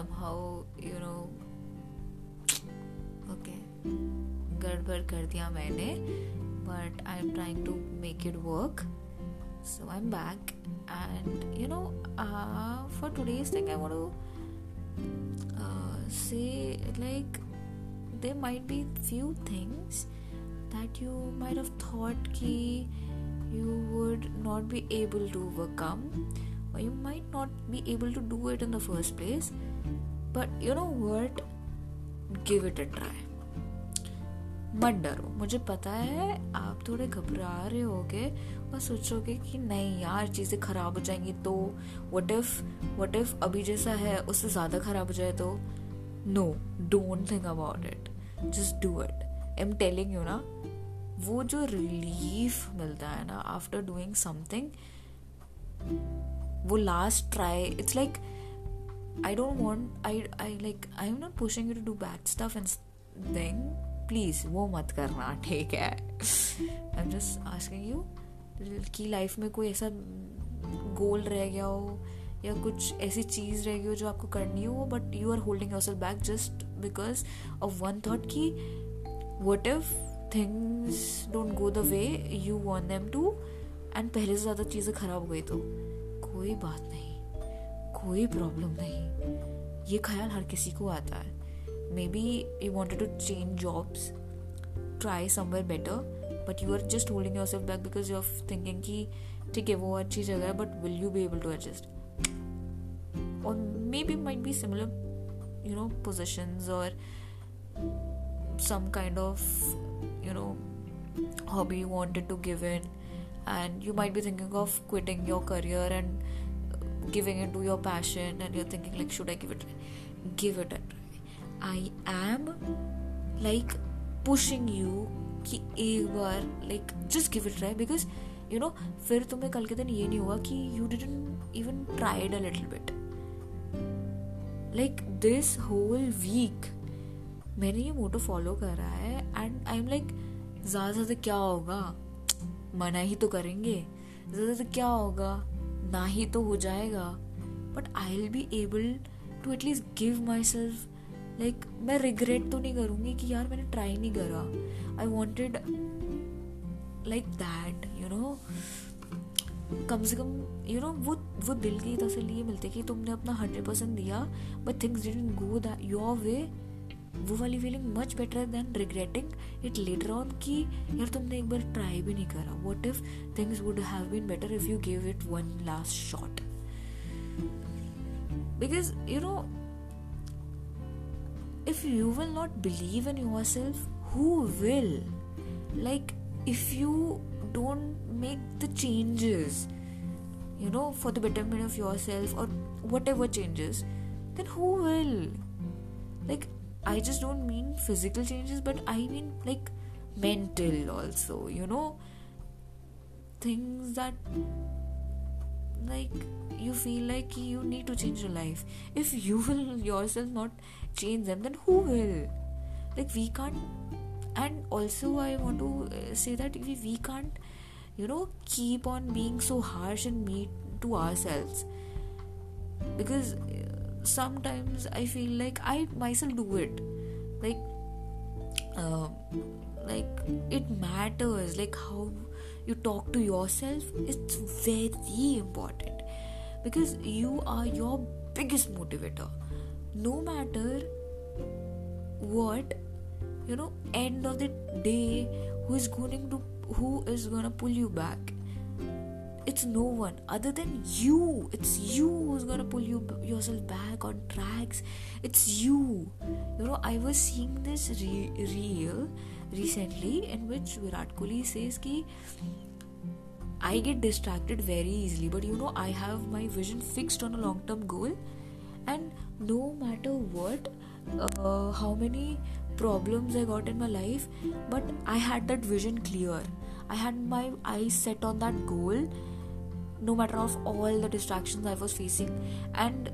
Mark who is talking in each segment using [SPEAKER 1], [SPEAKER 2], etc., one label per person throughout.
[SPEAKER 1] somehow, you know, okay, गड़बड़ कर दिया मैंने but I am trying to make it work so I am back and you know for today's thing I want to like they might be few things that you might have thought कि you would not be able to overcome you might not be able to do it in the first place, but you know what? Give it a try. मत डरो। मुझे पता है आप थोड़े घबरा रहे होगे और सोचोगे कि नहीं यार, चीज़ें ख़राब हो जाएँगी तो। वट इफ़ वट इफ़ अभी जैसा है, उससे ज़्यादा ख़राब हो जाए तो? No don't think about it just do it I am telling you ना, वो जो रिलीफ मिलता है ना आफ्टर डूइंग समथिंग वो last try it's like I don't want I I like I am not pushing you to do bad stuff and thing please वो मत करना, ठीक है? I am just asking you कि लाइफ में कोई ऐसा गोल रह गया हो, या कुछ ऐसी चीज़ रह गई हो जो आपको करनी हो but you are holding your back just because of one thought कि what if things don't go the way you want them to and पहले से ज़्यादा चीज़ें खराब हो गई तो? कोई बात नहीं, कोई प्रॉब्लम नहीं। ये ख्याल हर किसी को आता है। Maybe you wanted to change jobs try somewhere better but you are just holding yourself back because you are thinking कि, ठीक है, वो अच्छी जगह है but will you be able to adjust और maybe be similar similar know, positions or some kind of, you know, hobby you wanted to give in. And you might be thinking of quitting your career and giving into your passion and you're thinking like should i give it give it a try i am like pushing you कि एक बार like just give it try because you know फिर तुम्हें कल के दिन ये नहीं हुआ कि you didn't even tried a little bit like this whole week मैंने ये मोटो फॉलो करा है एंड आई एम लाइक ज़्यादा से ज़्यादा क्या होगा मना ही तो करेंगे। ज़्यादा से क्या होगा, ना ही तो हो जाएगा। But I will be able to at least give myself like मैं रिग्रेट तो नहीं करूँगी कि यार मैंने ट्राई नहीं करा। I wanted like that you know कम से कम यू नो वो वो दिल की तसली ये मिलती है कि तुमने अपना हंड्रेड परसेंट दिया but things didn't go that your way वो वाली feeling much better than regretting it later on कि यार तुमने एक बार ट्राई भी नहीं करा। What if things would have been better if you give it one last shot because you know if you will not believe in yourself who will like if you don't make the changes you know for the betterment of yourself और whatever changes then who will like i just don't mean physical changes but i mean like mental also you know? Things that like you feel like you need to change your life. If you will yourself not change them then who will? Like we can't and also i want to uh, say that we, we can't you know keep on being so harsh and mean to ourselves. Because uh, sometimes i feel like i myself do it. Like uh, like it matters. Like how you talk to yourself it's very important. Because you are your biggest motivator. No matter what you know end of the day who is going to who is gonna pull you back it's no one other than you. It's you who's gonna pull you yourself back on tracks. It's you. You know i was seeing this re- reel recently in which virat kohli says ki I get distracted very easily, but you know, I have my vision fixed on a long term goal, and no matter what, uh, how many problems I got in my life, but I had that vision clear. I had my eyes set on that goal, no matter of all the distractions I was facing, and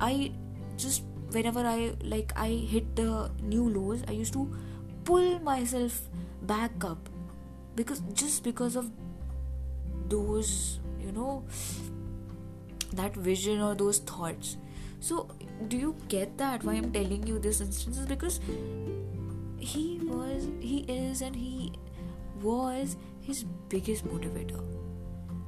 [SPEAKER 1] I just whenever I like I hit the new lows, I used to pull myself back up. Because just because of those you know that vision or those thoughts. So do you get that? Why i'm telling you this instance is because he was he is and he was his biggest motivator.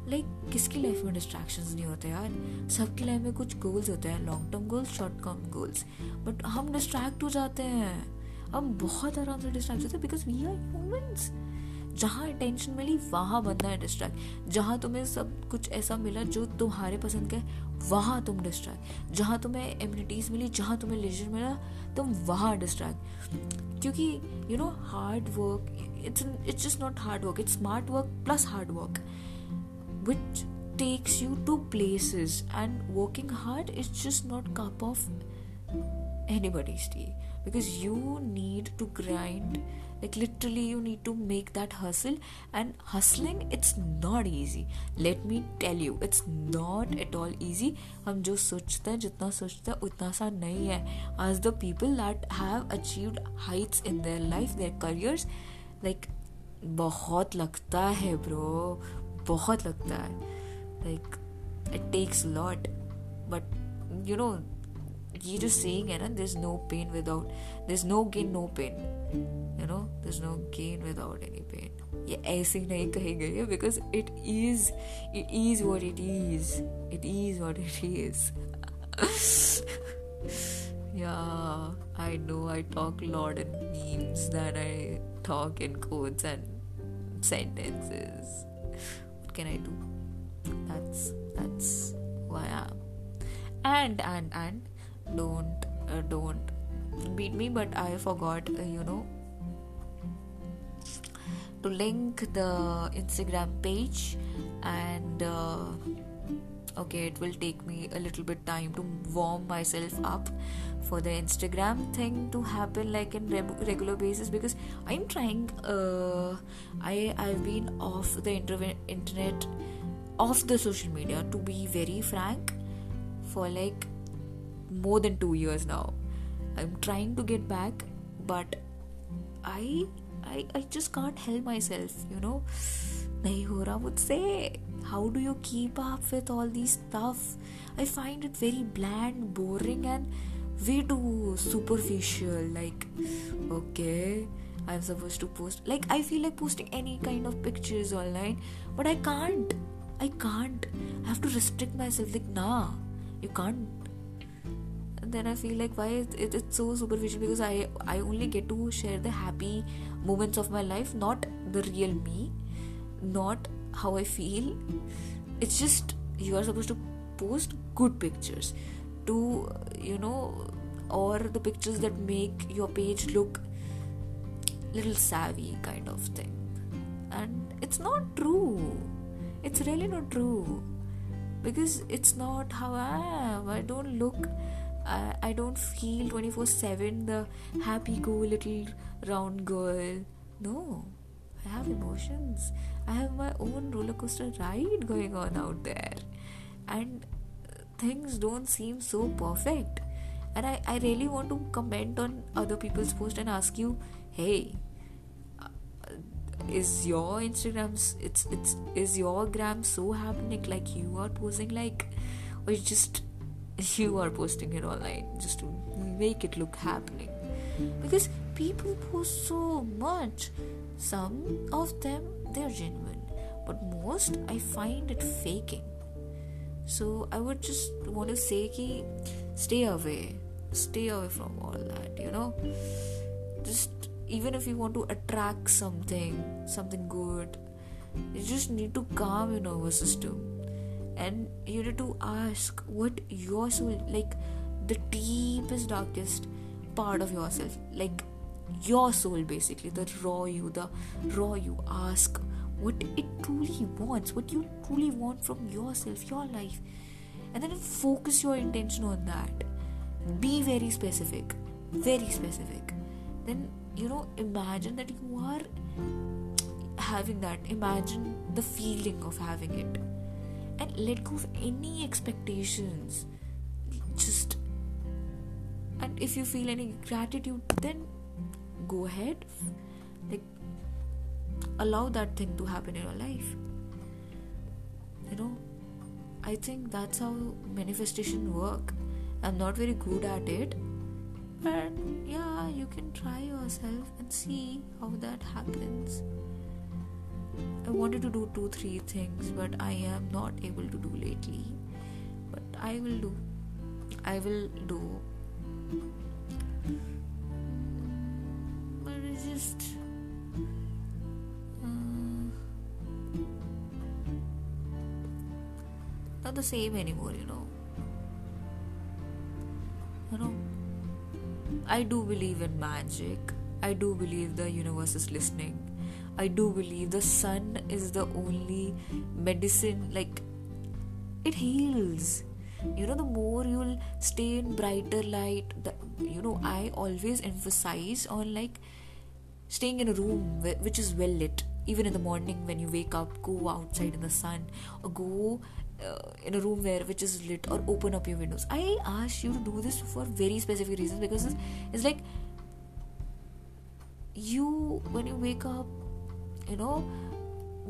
[SPEAKER 1] Like like, किसकी life में distractions नहीं होते यार सबकी life में कुछ goals होते हैं long term goals short term goals but हम डिस्ट्रैक्ट हो जाते हैं हम बहुत आराम से डिस्ट्रैक्ट होते हैं बिकॉज़ वी आर ह्यूमंस जहाँ अटेंशन मिली वहाँ बनना है डिस्ट्रैक्ट जहाँ तुम्हें सब कुछ ऐसा मिला जो तुम्हारे पसंद का है वहाँ तुम डिस्ट्रैक्ट जहाँ तुम्हें इम्यूनिटीज मिली जहाँ तुम्हें लेजर मिला तुम वहाँ डिस्ट्रैक्ट क्योंकि you know hard work it's it's just not hard work it's smart work plus hard work which takes you to places and working hard is just not cup of anybody's tea because you need to grind like literally you need to make that hustle and hustling it's not easy let me tell you it's not at all easy हम जो सोचते हैं जितना सोचते हैं उतना सा नहीं है as the people that have achieved heights in their life their careers like बहुत लगता है ब्रो बहुत लगता है like it takes a lot but you know ये जो सेइंग है ना there is no pain without there is no gain no pain you know there is no gain without any pen ये ऐसे नहीं कही गई है because it is it is what it is it is what it is yeah i know i talk a lot in memes than i talk in quotes and sentences what can i do that's that's who i am and and and don't uh, don't beat me but i forgot uh, you know to link the instagram page and uh, okay it will take me a little bit time to warm myself up for the instagram thing to happen like in re- regular basis because i'm trying uh, i i've been off the inter- internet off the social media to be very frank for like more than 2 years now. I'm trying to get back but i i i just can't help myself you know. Nahi would say, how do you keep up with all these stuff? I find it very bland boring and way too superficial. Like okay i'm supposed to post. Like i feel like posting any kind of pictures online but i can't. I can't. I have to restrict myself. Like nah you can't then I feel like why it, it's so superficial because I I only get to share the happy moments of my life, not the real me, not how I feel. It's just you are supposed to post good pictures, to you know, or the pictures that make your page look little savvy kind of thing, and it's not true. It's really not true because it's not how I am. I don't look I, I don't feel 24 7 the happy go little round girl. No, I have emotions. I have my own roller coaster ride going on out there. And things don't seem so perfect. And I, I really want to comment on other people's post and ask you, hey, uh, is your Instagram it's it's is your gram so happening like you are posing like or just you are posting it online just to make it look happening. Because people post so much. Some of them they're genuine. But most i find it faking. So i would just want to say ki stay away. Stay away from all that you know. Just even if you want to attract something something good you just need to calm your nervous system and you need to ask what your soul like the deepest darkest part of yourself like your soul basically the raw you the raw you. Ask what it truly wants what you truly want from yourself your life. And then focus your intention on that. Be very specific very specific. Then you know imagine that you are having that. Imagine the feeling of having it and let go of any expectations just and if you feel any gratitude then go ahead like allow that thing to happen in your life you know i think that's how manifestation work I'm not very good at it. But yeah, you can try yourself and see how that happens. I wanted to do two, three things, but I am not able to do lately. But I will do. I will do. But it's just. Uh, not the same anymore, you know. You know, I do believe in magic. I do believe the universe is listening. I do believe the sun is the only medicine, like, it heals. You know, the more you'll stay in brighter light, the, you know, I always emphasize on like staying in a room which is well lit. Even in the morning when you wake up, go outside in the sun or go uh, in a room where which is lit or open up your windows i ask you to do this for very specific reasons because it's, it's like you when you wake up you know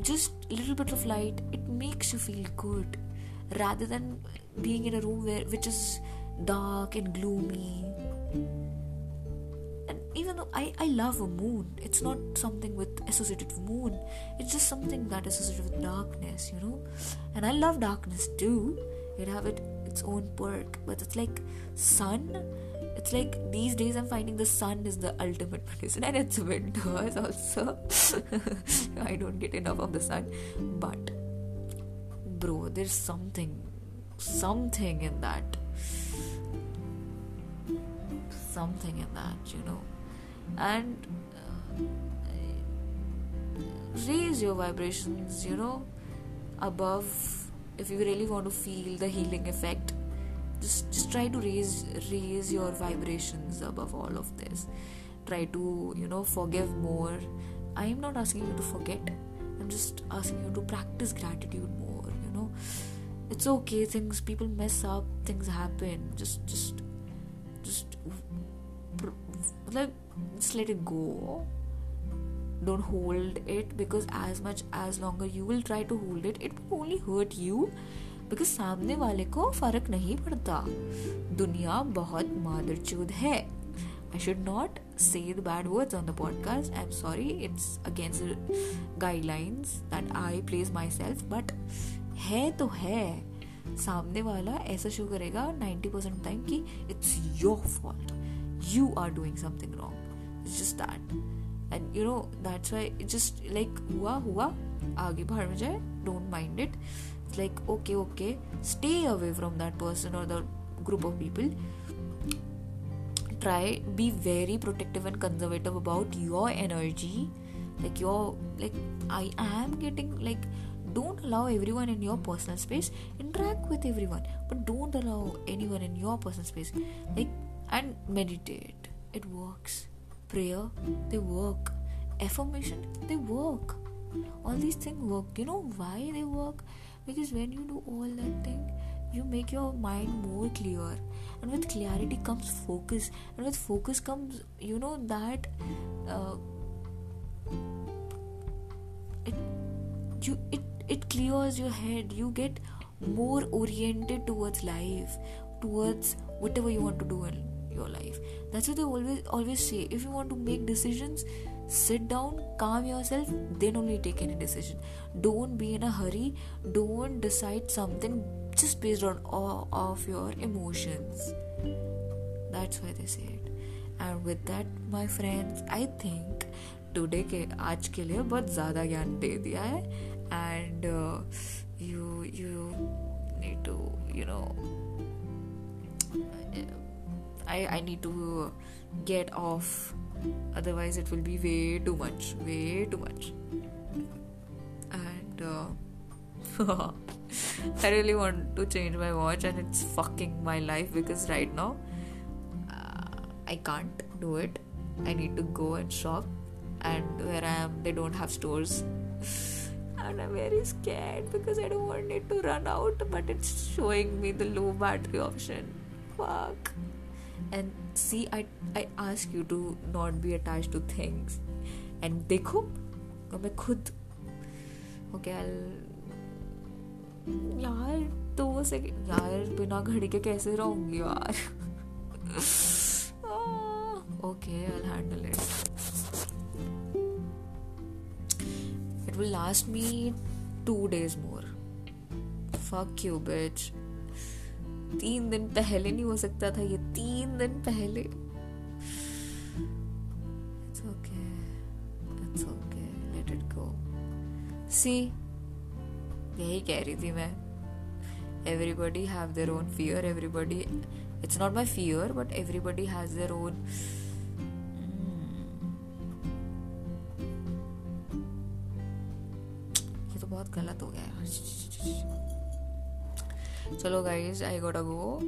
[SPEAKER 1] just a little bit of light it makes you feel good. Rather than being in a room where which is dark and gloomy. And even though I, I love a moon it's not something with associated with moon. It's just something that is associated with darkness you know? And i love darkness too. It have it its own perk but it's like sun it's like these days i'm finding the sun is the ultimate medicine and it's winters also. I don't get enough of the sun. But bro there's something something in that. Something in that you know. And uh, raise your vibrations you know above if you really want to feel the healing effect try to raise raise your vibrations above all of this. Try to you know forgive more. I am not asking you to forget. I'm just asking you to practice gratitude more you know. It's okay. Things people mess up. Things happen. Just just just like just let it go. Don't hold it because as much as longer you will try to hold it it will only hurt you because सामने वाले को फ़र्क नहीं पड़ता। दुनिया बहुत मादर चूद है। I should not say bad words on the podcast I am sorry it's against guidelines that I place myself but है तो है। सामने वाला ऐसा शो करेगा नाइन्टी परसेंट टाइम कि it's your fault you are doing something wrong just that and you know that's why just like हुआ हुआ, आगे बढ़ जाए don't mind it it's like okay okay. Stay away from that person or the group of people. Try be very protective and conservative about your energy. Like your like i am getting like don't allow everyone in your personal space. Interact with everyone but don't allow anyone in your personal space. Like and meditate. It works. Prayer they work. Affirmation they work. All these things work. You know why they work because when you do all that thing you make your mind more clear. And with clarity comes focus. And with focus comes you know that uh, it you it it clears your head. You get more oriented towards life towards whatever you want to do in your life. That's what they always always say. If you want to make decisions sit down calm yourself then only take any decision don't be in a hurry don't decide something just based on all of your emotions that's why they say it and with that my friends i think today के आज के लिए बहुत ज़्यादा ज्ञान दे दिया है and you you need to you know I, I need to get off. Otherwise it will be way too much way too much. And uh, I really want to change my watch and it's fucking my life because right now uh, I can't do it. I need to go and shop and where I am they don't have stores. And I'm very scared because I don't want it to run out but it's showing me the low battery option. Fuck and see, I I ask you to not be attached to things. And देखो मैं खुद okay यार, दो second यार, बिना घड़ी के कैसे रहूँगी यार? Okay I handle it it will last me two days more fuck you bitch तीन दिन पहले नहीं हो सकता था, ये तीन दिन पहले। यही कह रही थी मैं। Everybody have their own fear everybody it's not my fear but everybody has their own ये तो बहुत गलत हो गया यार। चलो गाइज आई गोटा go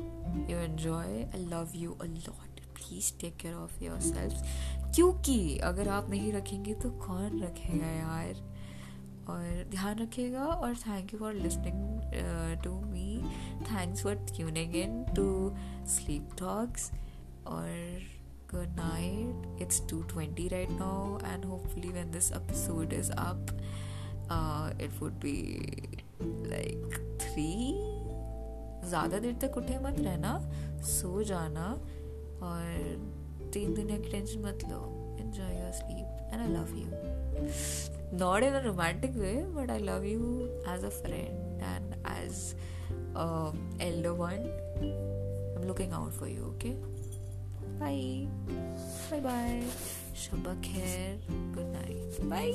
[SPEAKER 1] you enjoy I love you a lot please take care of your self क्योंकि अगर आप नहीं रखेंगे तो कौन रखेगा यार और ध्यान रखिएगा और thank you for listening to me thanks for tuning in to sleep talks और good night it's 2.20 right now and hopefully when this episode is up uh, it would be like 3 ज़्यादा देर तक उठे मत रहना, सो जाना और तीन दुनिया की टेंशन मत लो। Enjoy your sleep and I love you not in a romantic way but I love you as a friend and as elder one I am looking out for you okay bye bye bye शुभ खैर good night bye